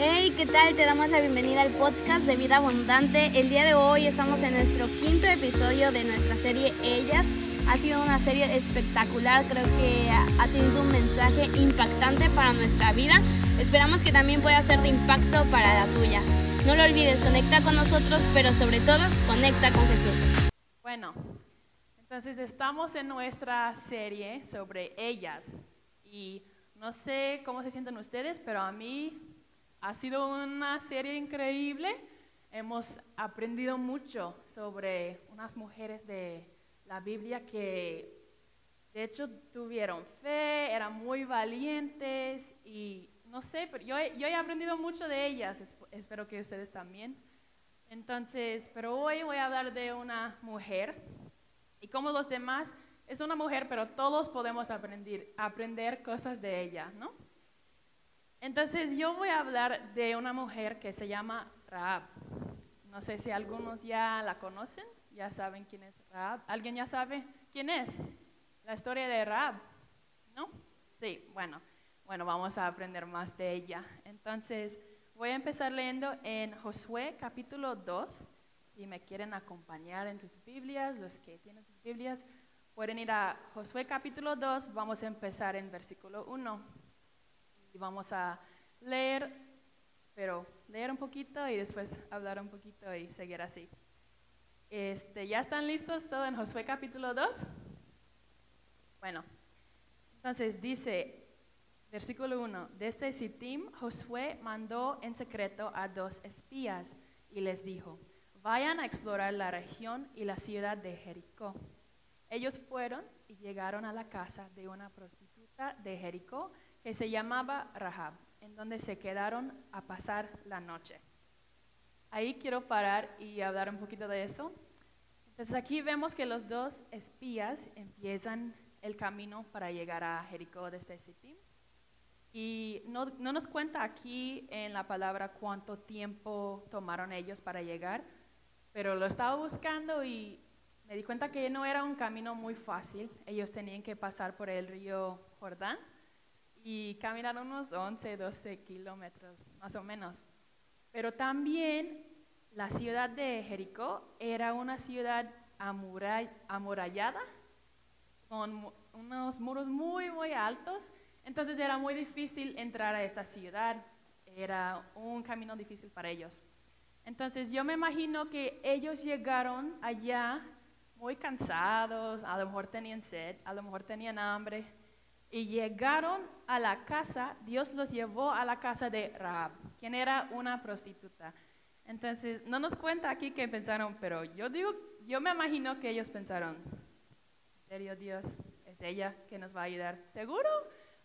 Hey, ¿qué tal? Te damos la bienvenida al podcast de Vida Abundante. El día de hoy estamos en nuestro quinto episodio de nuestra serie Ellas. Ha sido una serie espectacular, creo que ha tenido un mensaje impactante para nuestra vida. Esperamos que también pueda ser de impacto para la tuya. No lo olvides, conecta con nosotros, pero sobre todo, conecta con Jesús. Bueno, entonces estamos en nuestra serie sobre ellas y no sé cómo se sienten ustedes, pero a mí ha sido una serie increíble. Hemos aprendido mucho sobre unas mujeres de la Biblia que de hecho tuvieron fe, eran muy valientes y no sé, pero yo, he aprendido mucho de ellas, espero que ustedes también. Entonces, pero hoy voy a hablar de una mujer y como los demás, es una mujer, pero todos podemos aprender, aprender cosas de ella, ¿no? Entonces, yo voy a hablar de una mujer que se llama Raab. No sé si algunos ya la conocen ya saben quién es Raab. ¿Alguien ya sabe quién es? La historia de Raab, ¿no? Sí, bueno, bueno, vamos a aprender más de ella. Entonces, voy a empezar leyendo en Josué capítulo 2. Si me quieren acompañar en tus Biblias, los que tienen sus Biblias, pueden ir a Josué capítulo 2. Vamos a empezar en versículo 1. Vamos a leer, pero leer un poquito y después hablar un poquito y seguir así. Este, ¿Ya están listos todo en Josué capítulo 2? Bueno, entonces dice, versículo 1, desde Sittim Josué mandó en secreto a dos espías y les dijo, vayan a explorar la región y la ciudad de Jericó. Ellos fueron y llegaron a la casa de una prostituta de Jericó que se llamaba Rahab, en donde se quedaron a pasar la noche. Ahí quiero parar y hablar un poquito de eso. Entonces aquí vemos que los dos espías empiezan el camino para llegar a Jericó desde Sittim. Y no, no, nos cuenta aquí en la palabra cuánto tiempo tomaron ellos para llegar, pero lo estaba buscando y me di cuenta que no era un camino muy fácil. Ellos tenían que pasar por el río Jordán y caminar unos 11, 12 kilómetros, más o menos. Pero también la ciudad de Jericó era una ciudad amurallada, con unos muros muy, muy altos. Entonces era muy difícil entrar a esta ciudad. Era un camino difícil para ellos. Entonces yo me imagino que ellos llegaron allá muy cansados, a lo mejor tenían sed, a lo mejor tenían hambre, y llegaron a la casa, Dios los llevó a la casa de Rahab, quien era una prostituta. Entonces, no nos cuenta aquí que pensaron, pero yo digo, yo me imagino que ellos pensaron, ¿en serio Dios? ¿Es ella que nos va a ayudar? ¿Seguro?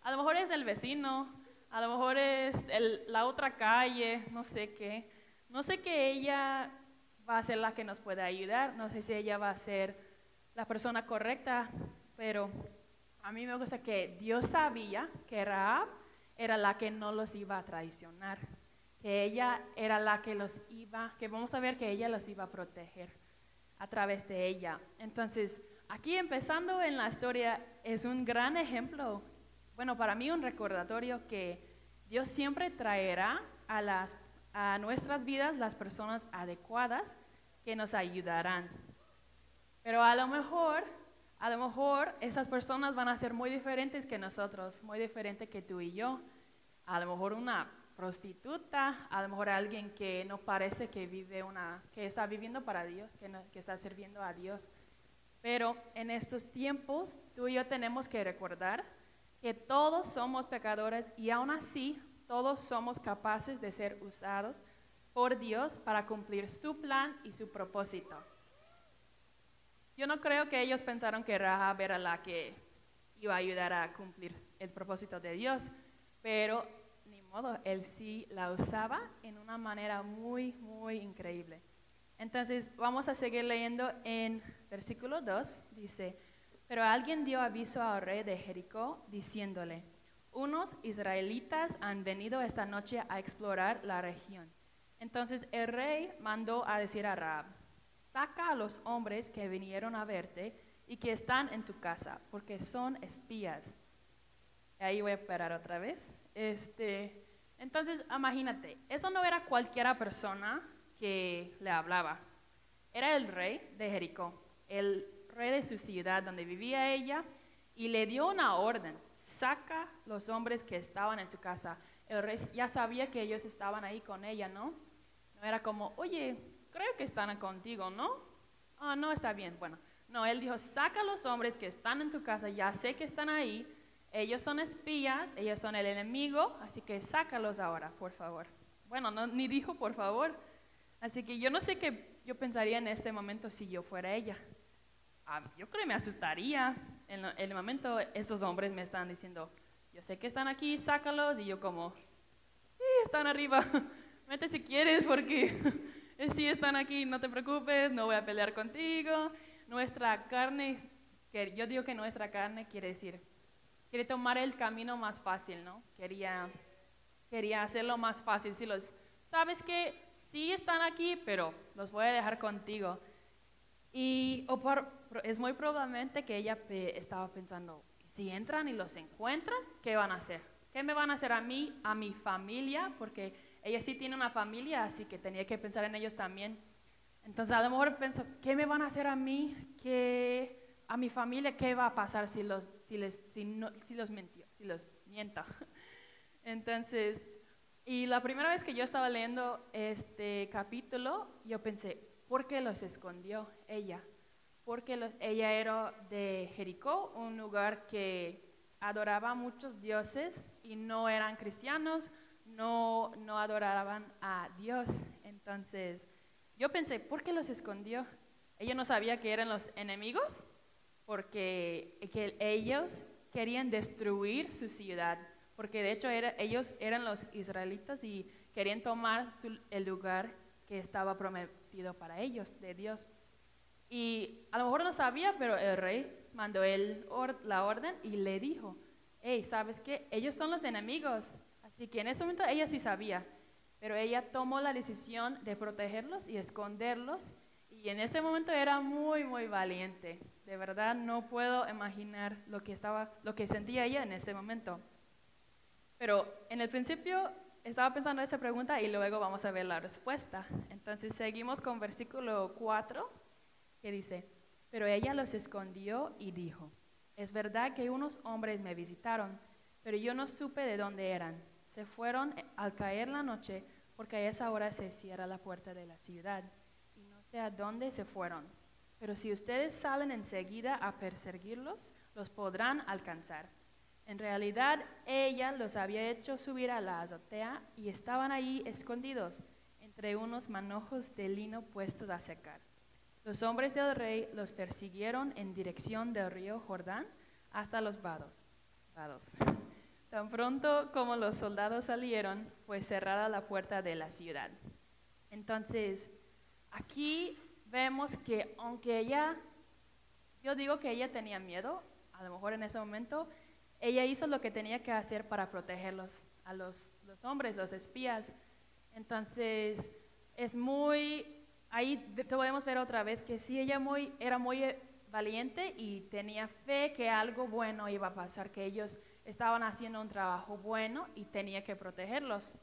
A lo mejor es el vecino, a lo mejor es la otra calle, no sé qué. No sé que ella va a ser la que nos pueda ayudar, no sé si ella va a ser la persona correcta, pero a mí me gusta que Dios sabía que Raab era la que no los iba a traicionar, que ella era la que los iba, que vamos a ver que ella los iba a proteger a través de ella. Entonces, aquí empezando en la historia es un gran ejemplo, bueno, para mí un recordatorio que Dios siempre traerá a, las, a nuestras vidas las personas adecuadas que nos ayudarán. Pero a lo mejor a lo mejor esas personas van a ser muy diferentes que nosotros, muy diferentes que tú y yo. A lo mejor una prostituta, a lo mejor alguien que no parece que vive una, que está viviendo para Dios, que, está sirviendo a Dios. Pero en estos tiempos tú y yo tenemos que recordar que todos somos pecadores y aún así todos somos capaces de ser usados por Dios para cumplir su plan y su propósito. Yo no creo que ellos pensaron que Rahab era la que iba a ayudar a cumplir el propósito de Dios, pero ni modo, él sí la usaba en una manera muy, muy increíble. Entonces, vamos a seguir leyendo en versículo 2, dice, pero alguien dio aviso al rey de Jericó diciéndole, unos israelitas han venido esta noche a explorar la región. Entonces el rey mandó a decir a Rahab, saca a los hombres que vinieron a verte y que están en tu casa, porque son espías. Ahí voy a parar otra vez. Este, Entonces, imagínate, eso no era cualquiera persona que le hablaba. Era el rey de Jericó, el rey de su ciudad donde vivía ella, y le dio una orden, saca los hombres que estaban en su casa. El rey ya sabía que ellos estaban ahí con ella, ¿no? No era como, oye, creo que están contigo, ¿no? Ah, no, está bien, bueno. No, él dijo, saca los hombres que están en tu casa, ya sé que están ahí, ellos son espías, ellos son el enemigo, así que sácalos ahora, por favor. Bueno, no, ni dijo por favor. Así que yo no sé qué yo pensaría en este momento si yo fuera ella. Ah, yo creo que me asustaría. En el momento esos hombres me están diciendo, yo sé que están aquí, sácalos. Y yo como, sí, están arriba. Vete si quieres porque sí están aquí, no te preocupes, no voy a pelear contigo. Nuestra carne, que yo digo que nuestra carne quiere decir Quería tomar el camino más fácil, ¿no? Quería, quería hacerlo más fácil. Si los, sabes que sí están aquí, pero los voy a dejar contigo. Y es muy probablemente que ella estaba pensando, si entran y los encuentran, ¿qué van a hacer? ¿Qué me van a hacer a mí, a mi familia? Porque ella sí tiene una familia, así que tenía que pensar en ellos también. Entonces a lo mejor pensó, ¿qué me van a hacer a mí? ¿Qué, a mi familia, ¿qué va a pasar si los, si les, si no, si los mintió, si los mienta? Entonces, y la primera vez que yo estaba leyendo este capítulo, yo pensé, ¿por qué los escondió ella? Porque ella era de Jericó, un lugar que adoraba muchos dioses y no eran cristianos, no, no adoraban a Dios. Entonces, yo pensé, ¿por qué los escondió? Ella no sabía que eran los enemigos porque ellos querían destruir su ciudad, porque de hecho ellos eran los israelitas y querían tomar el lugar que estaba prometido para ellos, de Dios. Y a lo mejor no sabía, pero el rey mandó la orden y le dijo, hey, ¿sabes qué? Ellos son los enemigos. Así que en ese momento ella sí sabía, pero ella tomó la decisión de protegerlos y esconderlos. Y en ese momento era muy, muy valiente. De verdad no puedo imaginar lo que, estaba, lo que sentía ella en ese momento. Pero en el principio estaba pensando esa pregunta y luego vamos a ver la respuesta. Entonces seguimos con versículo 4 que dice, pero ella los escondió y dijo, es verdad que unos hombres me visitaron, pero yo no supe de dónde eran. Se fueron al caer la noche porque a esa hora se cierra la puerta de la ciudad y no sé a dónde se fueron. Pero si ustedes salen enseguida a perseguirlos, los podrán alcanzar. En realidad, ella los había hecho subir a la azotea y estaban allí escondidos entre unos manojos de lino puestos a secar. Los hombres del rey los persiguieron en dirección del río Jordán hasta los vados. vados. Tan pronto como los soldados salieron, fue cerrada la puerta de la ciudad. Entonces, aquí vemos que aunque ella, yo digo que ella tenía miedo, a lo mejor en ese momento, ella hizo lo que tenía que hacer para protegerlos a los, hombres, los espías. Entonces, es muy, ahí podemos ver otra vez que sí, ella muy, era muy valiente y tenía fe que algo bueno iba a pasar, que ellos estaban haciendo un trabajo bueno y tenía que protegerlos.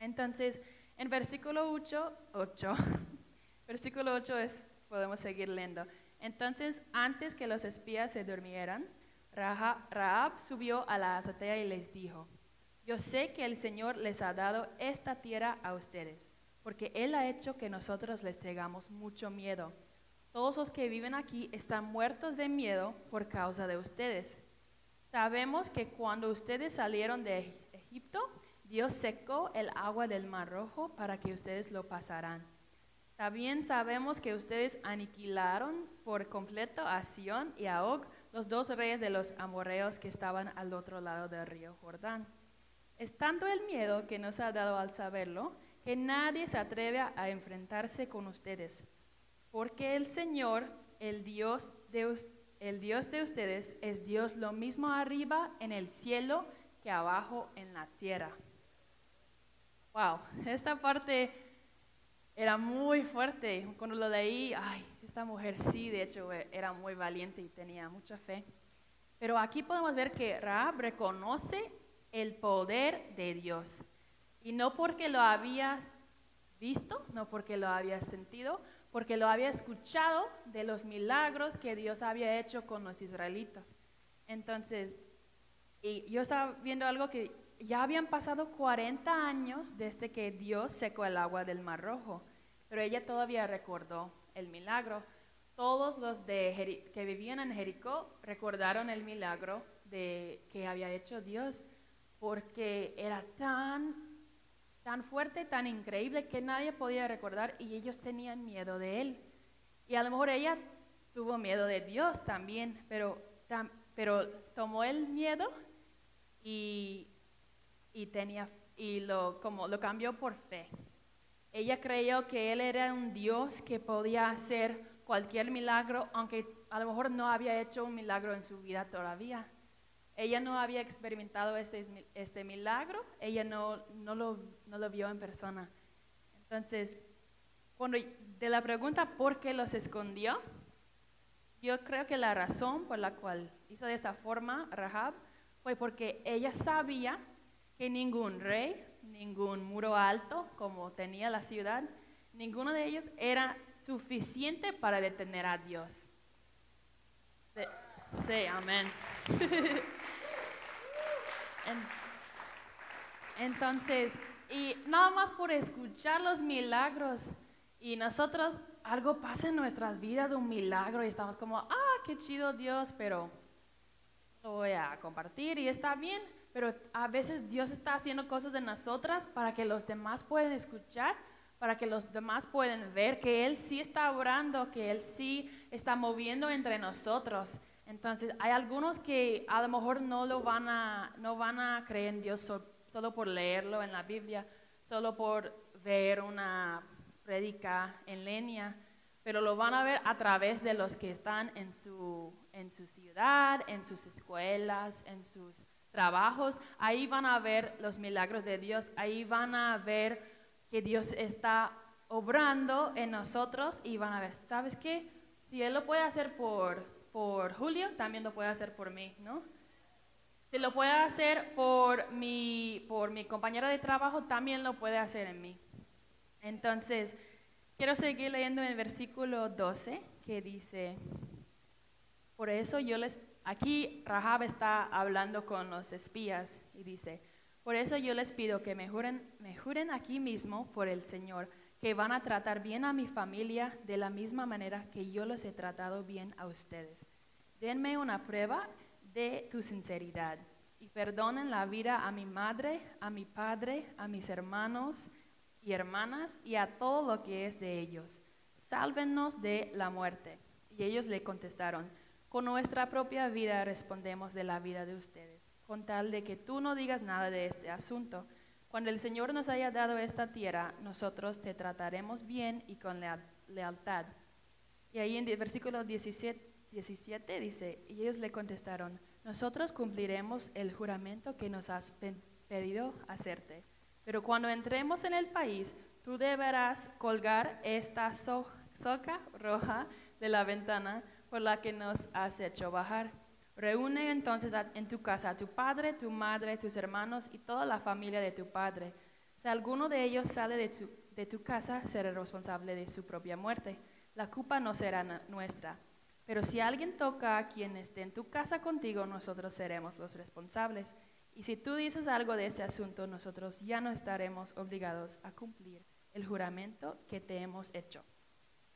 Entonces, en versículo 8, 8 Versículo 8 es, podemos seguir leyendo. Entonces, antes que los espías se durmieran, Rahab subió a la azotea y les dijo, yo sé que el Señor les ha dado esta tierra a ustedes, porque Él ha hecho que nosotros les tengamos mucho miedo. Todos los que viven aquí están muertos de miedo por causa de ustedes. Sabemos que cuando ustedes salieron de Egipto, Dios secó el agua del Mar Rojo para que ustedes lo pasaran. También sabemos que ustedes aniquilaron por completo a Sión y a Og, los dos reyes de los amorreos que estaban al otro lado del río Jordán. Es tanto el miedo que nos ha dado al saberlo que nadie se atreve a enfrentarse con ustedes, porque el Señor, el Dios de, ustedes, es Dios lo mismo arriba en el cielo que abajo en la tierra. Wow, esta parte era muy fuerte. Cuando lo leí, ay, esta mujer sí, de hecho, eh, era muy valiente y tenía mucha fe. Pero aquí podemos ver que Raab reconoce el poder de Dios. Y no porque lo había visto, no porque lo había sentido, porque lo había escuchado de los milagros que Dios había hecho con los israelitas. Entonces, y yo estaba viendo algo que ya habían pasado 40 años desde que Dios secó el agua del Mar Rojo, pero ella todavía recordó el milagro. Todos los de que vivían en Jericó recordaron el milagro de que había hecho Dios, porque era tan, tan fuerte, tan increíble que nadie podía recordar y ellos tenían miedo de él. Y a lo mejor ella tuvo miedo de Dios también, pero, pero tomó el miedo y, y, tenía, y lo, como, lo cambió por fe. Ella creyó que Él era un Dios que podía hacer cualquier milagro, aunque a lo mejor no había hecho un milagro en su vida todavía. Ella no había experimentado este, este milagro, ella no, no, lo, no lo vio en persona. Entonces, cuando, de la pregunta por qué los escondió, yo creo que la razón por la cual hizo de esta forma Rahab fue porque ella sabía que ningún rey, ningún muro alto como tenía la ciudad, ninguno de ellos era suficiente para detener a Dios. Sí, amén. Entonces, y nada más por escuchar los milagros y nosotros algo pasa en nuestras vidas, un milagro y estamos como, ah, qué chido Dios, pero lo voy a compartir y está bien, pero a veces Dios está haciendo cosas en nosotras para que los demás puedan escuchar, para que los demás puedan ver que Él sí está orando, que Él sí está moviendo entre nosotros. Entonces, hay algunos que a lo mejor no lo van a, no van a creer en Dios solo por leerlo en la Biblia, solo por ver una predica en línea, pero lo van a ver a través de los que están en su, en su ciudad, en sus escuelas, en sus trabajos. Ahí van a ver los milagros de Dios, ahí van a ver que Dios está obrando en nosotros y van a ver, ¿sabes qué? Si Él lo puede hacer por, por Julio, también lo puede hacer por mí, ¿no? Si lo puede hacer por mi, por mi compañero de trabajo, también lo puede hacer en mí. Entonces, quiero seguir leyendo en el versículo 12 que dice, por eso yo les, aquí Rahab está hablando con los espías y dice, por eso yo les pido que me juren, me juren aquí mismo por el Señor, que van a tratar bien a mi familia de la misma manera que yo los he tratado bien a ustedes. Denme una prueba de tu sinceridad y perdonen la vida a mi madre, a mi padre, a mis hermanos, y hermanas y a todo lo que es de ellos. Sálvenos de la muerte. Y ellos le contestaron, con nuestra propia vida respondemos de la vida de ustedes, con tal de que tú no digas nada de este asunto. Cuando el Señor nos haya dado esta tierra, nosotros te trataremos bien y con lealtad. Y ahí en el versículo 17, 17 dice, y ellos le contestaron, nosotros cumpliremos el juramento que nos has pedido hacerte pero cuando entremos en el país, tú deberás colgar esta soca roja de la ventana por la que nos has hecho bajar. Reúne entonces en tu casa a tu padre, tu madre, tus hermanos y toda la familia de tu padre. Si alguno de ellos sale de tu, casa, será responsable de su propia muerte. La culpa no será nuestra. Pero si alguien toca a quien esté en tu casa contigo, nosotros seremos los responsables. Y si tú dices algo de este asunto, nosotros ya no estaremos obligados a cumplir el juramento que te hemos hecho.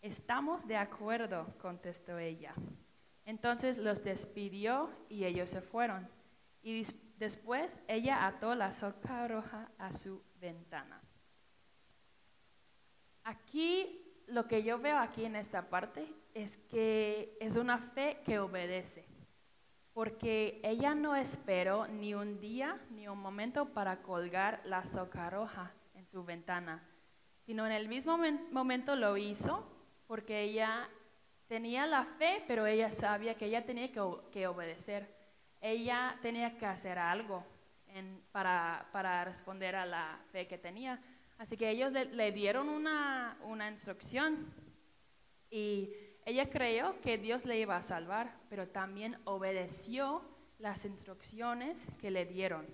Estamos de acuerdo, contestó ella. Entonces los despidió y ellos se fueron. Y después ella ató la soca roja a su ventana. Aquí lo que yo veo aquí en esta parte es que es una fe que obedece porque ella no esperó ni un día ni un momento para colgar la soca roja en su ventana, sino en el mismo momento lo hizo porque ella tenía la fe, pero ella sabía que ella tenía que, obedecer. Ella tenía que hacer algo para, responder a la fe que tenía. Así que ellos le, dieron una, una instrucción y ella creyó que Dios le iba a salvar, pero también obedeció las instrucciones que le dieron.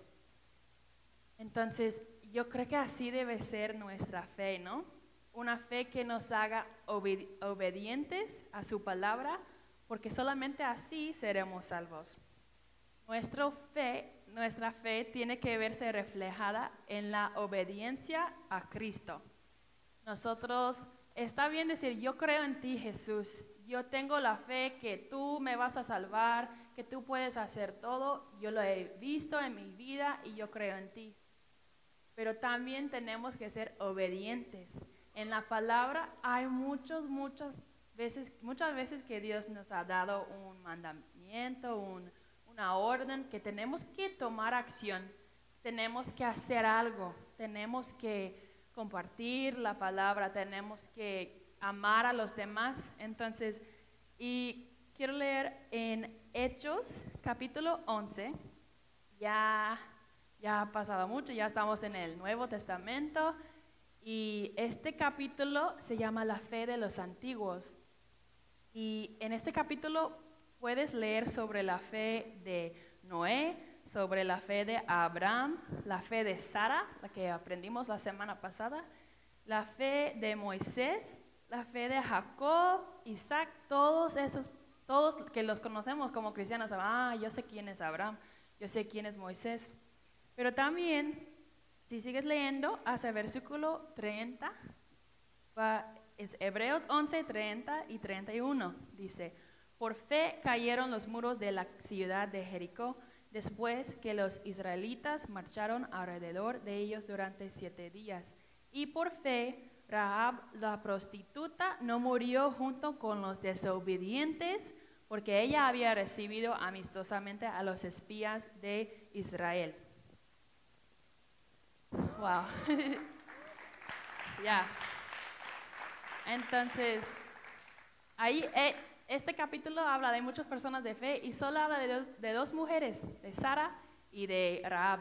Entonces, yo creo que así debe ser nuestra fe, ¿no? Una fe que nos haga obedientes a su palabra, porque solamente así seremos salvos. Nuestra fe, nuestra fe tiene que verse reflejada en la obediencia a Cristo. Nosotros, está bien decir, yo creo en ti Jesús, yo tengo la fe que tú me vas a salvar, que tú puedes hacer todo, yo lo he visto en mi vida y yo creo en ti. Pero también tenemos que ser obedientes. En la palabra hay muchos, muchas veces, muchas veces que Dios nos ha dado un mandamiento, una orden, que tenemos que tomar acción, tenemos que hacer algo, tenemos que compartir la palabra, tenemos que amar a los demás. Entonces, y quiero leer en Hechos capítulo 11, ya, ya ha pasado mucho, ya estamos en el Nuevo Testamento, y este capítulo se llama La fe de los antiguos. Y en este capítulo puedes leer sobre la fe de Noé, sobre la fe de Abraham, la fe de Sara, la que aprendimos la semana pasada, la fe de Moisés, la fe de Jacob, Isaac, todos esos, todos que los conocemos como cristianos, ah, yo sé quién es Abraham, yo sé quién es Moisés. Pero también, si sigues leyendo hasta el versículo 30, es Hebreos 11, 30 y 31, dice, por fe cayeron los muros de la ciudad de Jericó, después que los israelitas marcharon alrededor de ellos durante siete días. Y por fe, Rahab, la prostituta, no murió junto con los desobedientes, porque ella había recibido amistosamente a los espías de Israel. Wow. ya. Entonces, ahí eh, este capítulo habla de muchas personas de fe y solo habla de dos, mujeres, de Sara y de Rahab.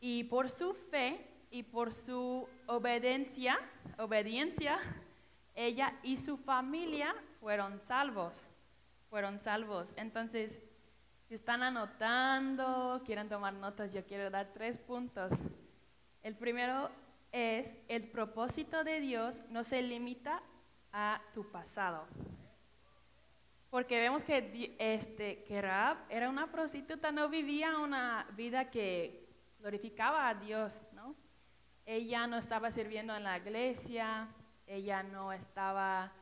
Y por su fe y por su obediencia, obediencia, ella y su familia fueron salvos. Fueron salvos. Entonces, si están anotando, quieren tomar notas, yo quiero dar tres puntos. El primero es, el propósito de Dios no se limita a tu pasado. Porque vemos que, este, que era una prostituta, no vivía una vida que glorificaba a Dios, ¿no? Ella no estaba sirviendo en la iglesia, ella no estaba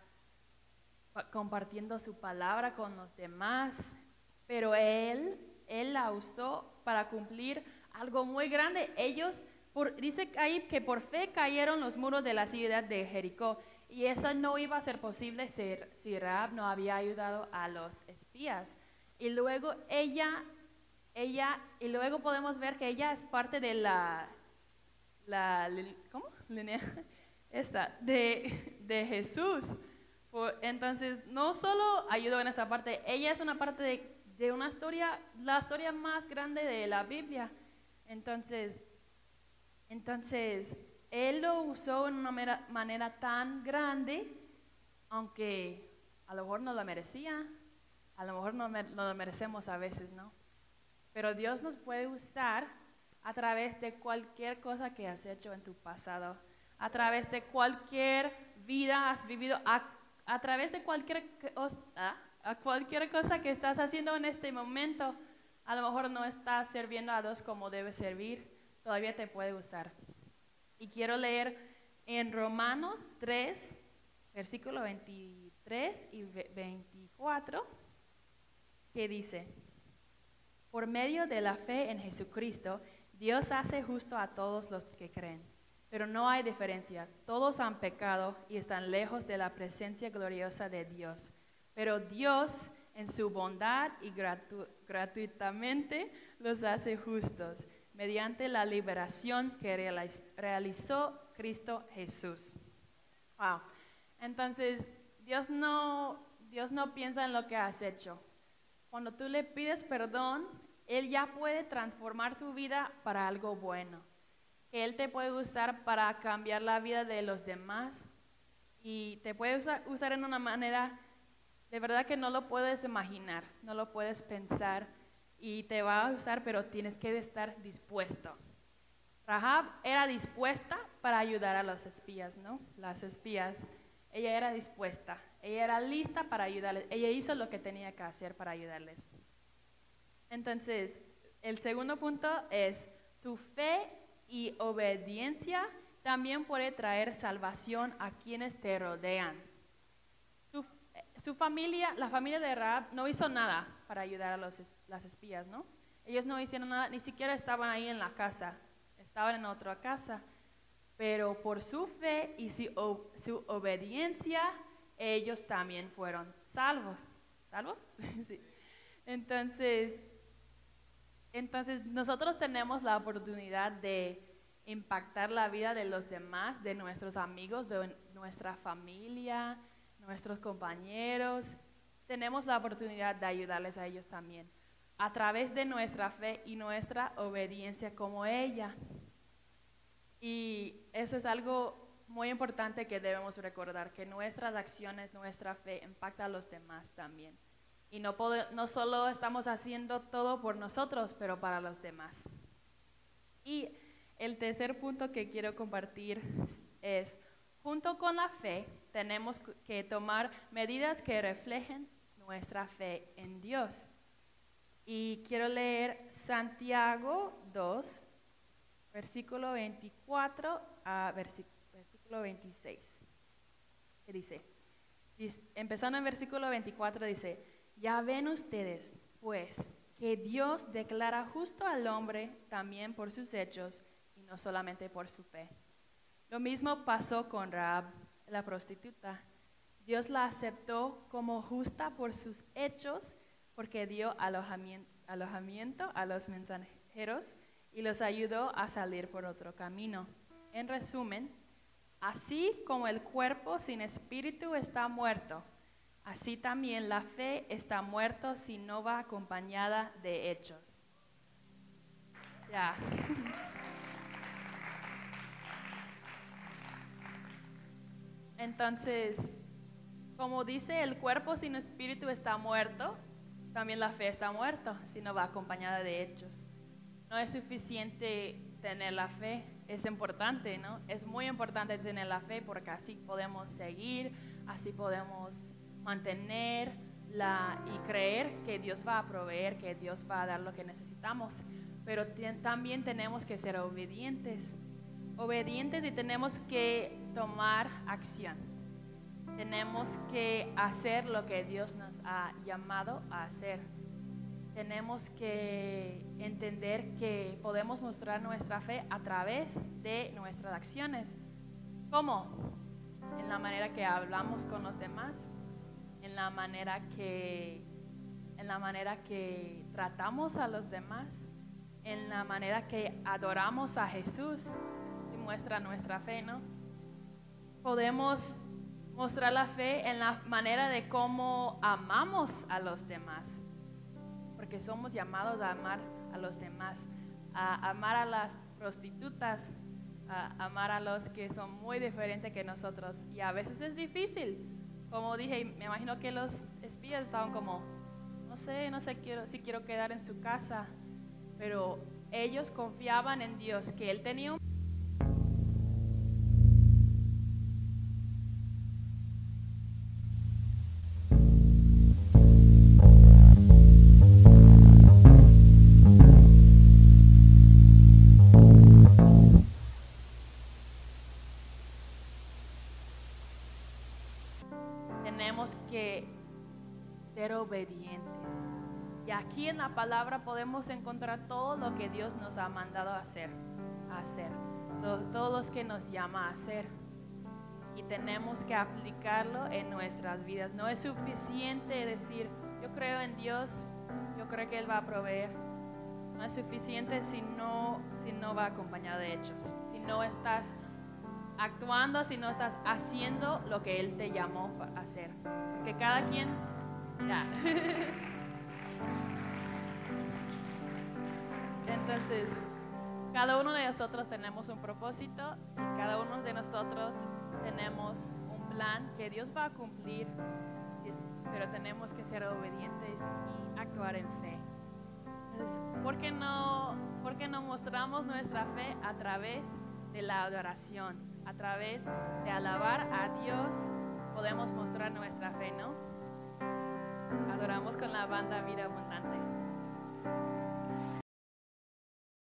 compartiendo su palabra con los demás, pero él, él la usó para cumplir algo muy grande. Ellos, dice ahí que por fe cayeron los muros de la ciudad de Jericó. Y eso no iba a ser posible si, Raab no había ayudado a los espías. Y luego ella, ella, y luego podemos ver que ella es parte de la, la ¿cómo? Esta, de, de Jesús. Entonces, no solo ayudó en esa parte, ella es una parte de, de una historia, la historia más grande de la Biblia. Entonces, entonces, él lo usó en una manera, tan grande, aunque a lo mejor no lo merecía, a lo mejor no, lo merecemos a veces, ¿no? Pero Dios nos puede usar a través de cualquier cosa que has hecho en tu pasado, a través de cualquier vida has vivido, a, través de cualquier, cosa, a cualquier cosa que estás haciendo en este momento. A lo mejor no estás sirviendo a Dios como debe servir, todavía te puede usar. Y quiero leer en Romanos 3, versículo 23 y 24, que dice, por medio de la fe en Jesucristo, Dios hace justo a todos los que creen. Pero no hay diferencia. Todos han pecado y están lejos de la presencia gloriosa de Dios. Pero Dios, en su bondad y gratuitamente, los hace justos mediante la liberación que realizó Cristo Jesús. Wow. Entonces, Dios no, Dios no piensa en lo que has hecho. Cuando tú le pides perdón, Él ya puede transformar tu vida para algo bueno. Él te puede usar para cambiar la vida de los demás y te puede usar, usar en una manera de verdad que no lo puedes imaginar, no lo puedes pensar y te va a usar, pero tienes que estar dispuesto. Rahab era dispuesta para ayudar a los espías, ¿no? Las espías. Ella era dispuesta, ella era lista para ayudarles, ella hizo lo que tenía que hacer para ayudarles. Entonces, el segundo punto es, tu fe y obediencia también puede traer salvación a quienes te rodean. su familia, la familia de Rahab no hizo nada para ayudar a los, las espías, ¿no? Ellos no hicieron nada, ni siquiera estaban ahí en la casa, estaban en otra casa. Pero por su fe y su, su obediencia, ellos también fueron salvos. ¿Salvos? sí. Entonces, entonces, nosotros tenemos la oportunidad de impactar la vida de los demás, de nuestros amigos, de nuestra familia, nuestros compañeros. Tenemos la oportunidad de ayudarles a ellos también, a través de nuestra fe y nuestra obediencia como ella. Y eso es algo muy importante que debemos recordar, que nuestras acciones, nuestra fe impacta a los demás también. Y no, no solo estamos haciendo todo por nosotros, pero para los demás. Y el tercer punto que quiero compartir es, junto con la fe, tenemos que tomar medidas que reflejen nuestra fe en Dios. Y quiero leer Santiago 2, versículo 24 a versículo 26. Que dice, empezando en versículo 24, dice, ya ven ustedes, pues, que Dios declara justo al hombre también por sus hechos y no solamente por su fe. Lo mismo pasó con Raab, la prostituta. Dios la aceptó como justa por sus hechos porque dio alojamiento, a los mensajeros y los ayudó a salir por otro camino. En resumen, así como el cuerpo sin espíritu está muerto, Así también la fe está muerta si no va acompañada de hechos. Ya. Entonces, como dice, el cuerpo sin espíritu está muerto, también la fe está muerta si no va acompañada de hechos. No es suficiente tener la fe, es importante, ¿no? Es muy importante tener la fe porque así podemos seguir, así podemos mantener y creer que Dios va a proveer, que Dios va a dar lo que necesitamos. Pero también tenemos que ser obedientes. Obedientes y tenemos que tomar acción. Tenemos que hacer lo que Dios nos ha llamado a hacer. Tenemos que entender que podemos mostrar nuestra fe a través de nuestras acciones. ¿Cómo? En la manera que hablamos con los demás, en la manera que, en la manera que tratamos a los demás, en la manera que adoramos a Jesús y muestra nuestra fe, ¿no? Podemos mostrar la fe en la manera de cómo amamos a los demás, porque somos llamados a amar a los demás, a amar a las prostitutas, a amar a los que son muy diferentes que nosotros. Y a veces es difícil, como dije, me imagino que los espías estaban como, no sé, no sé quiero, si quiero quedar en su casa, pero ellos confiaban en Dios, que Él tenía un en la palabra podemos encontrar todo lo que Dios nos ha mandado a hacer, hacer, todos los que nos llama a hacer. Y tenemos que aplicarlo en nuestras vidas. No es suficiente decir, yo creo en Dios, yo creo que Él va a proveer. No es suficiente si no, si no va acompañado de hechos, si no estás actuando si no estás haciendo lo que Él te llamó a hacer. Porque cada quien, ya. Entonces, cada uno de nosotros tenemos un propósito y cada uno de nosotros tenemos un plan que Dios va a cumplir, pero tenemos que ser obedientes y actuar en fe. Entonces, ¿por qué no Porque no mostramos nuestra fe a través de la adoración, a través de alabar a Dios, podemos mostrar nuestra fe, ¿no? Adoramos con la banda Vida Abundante.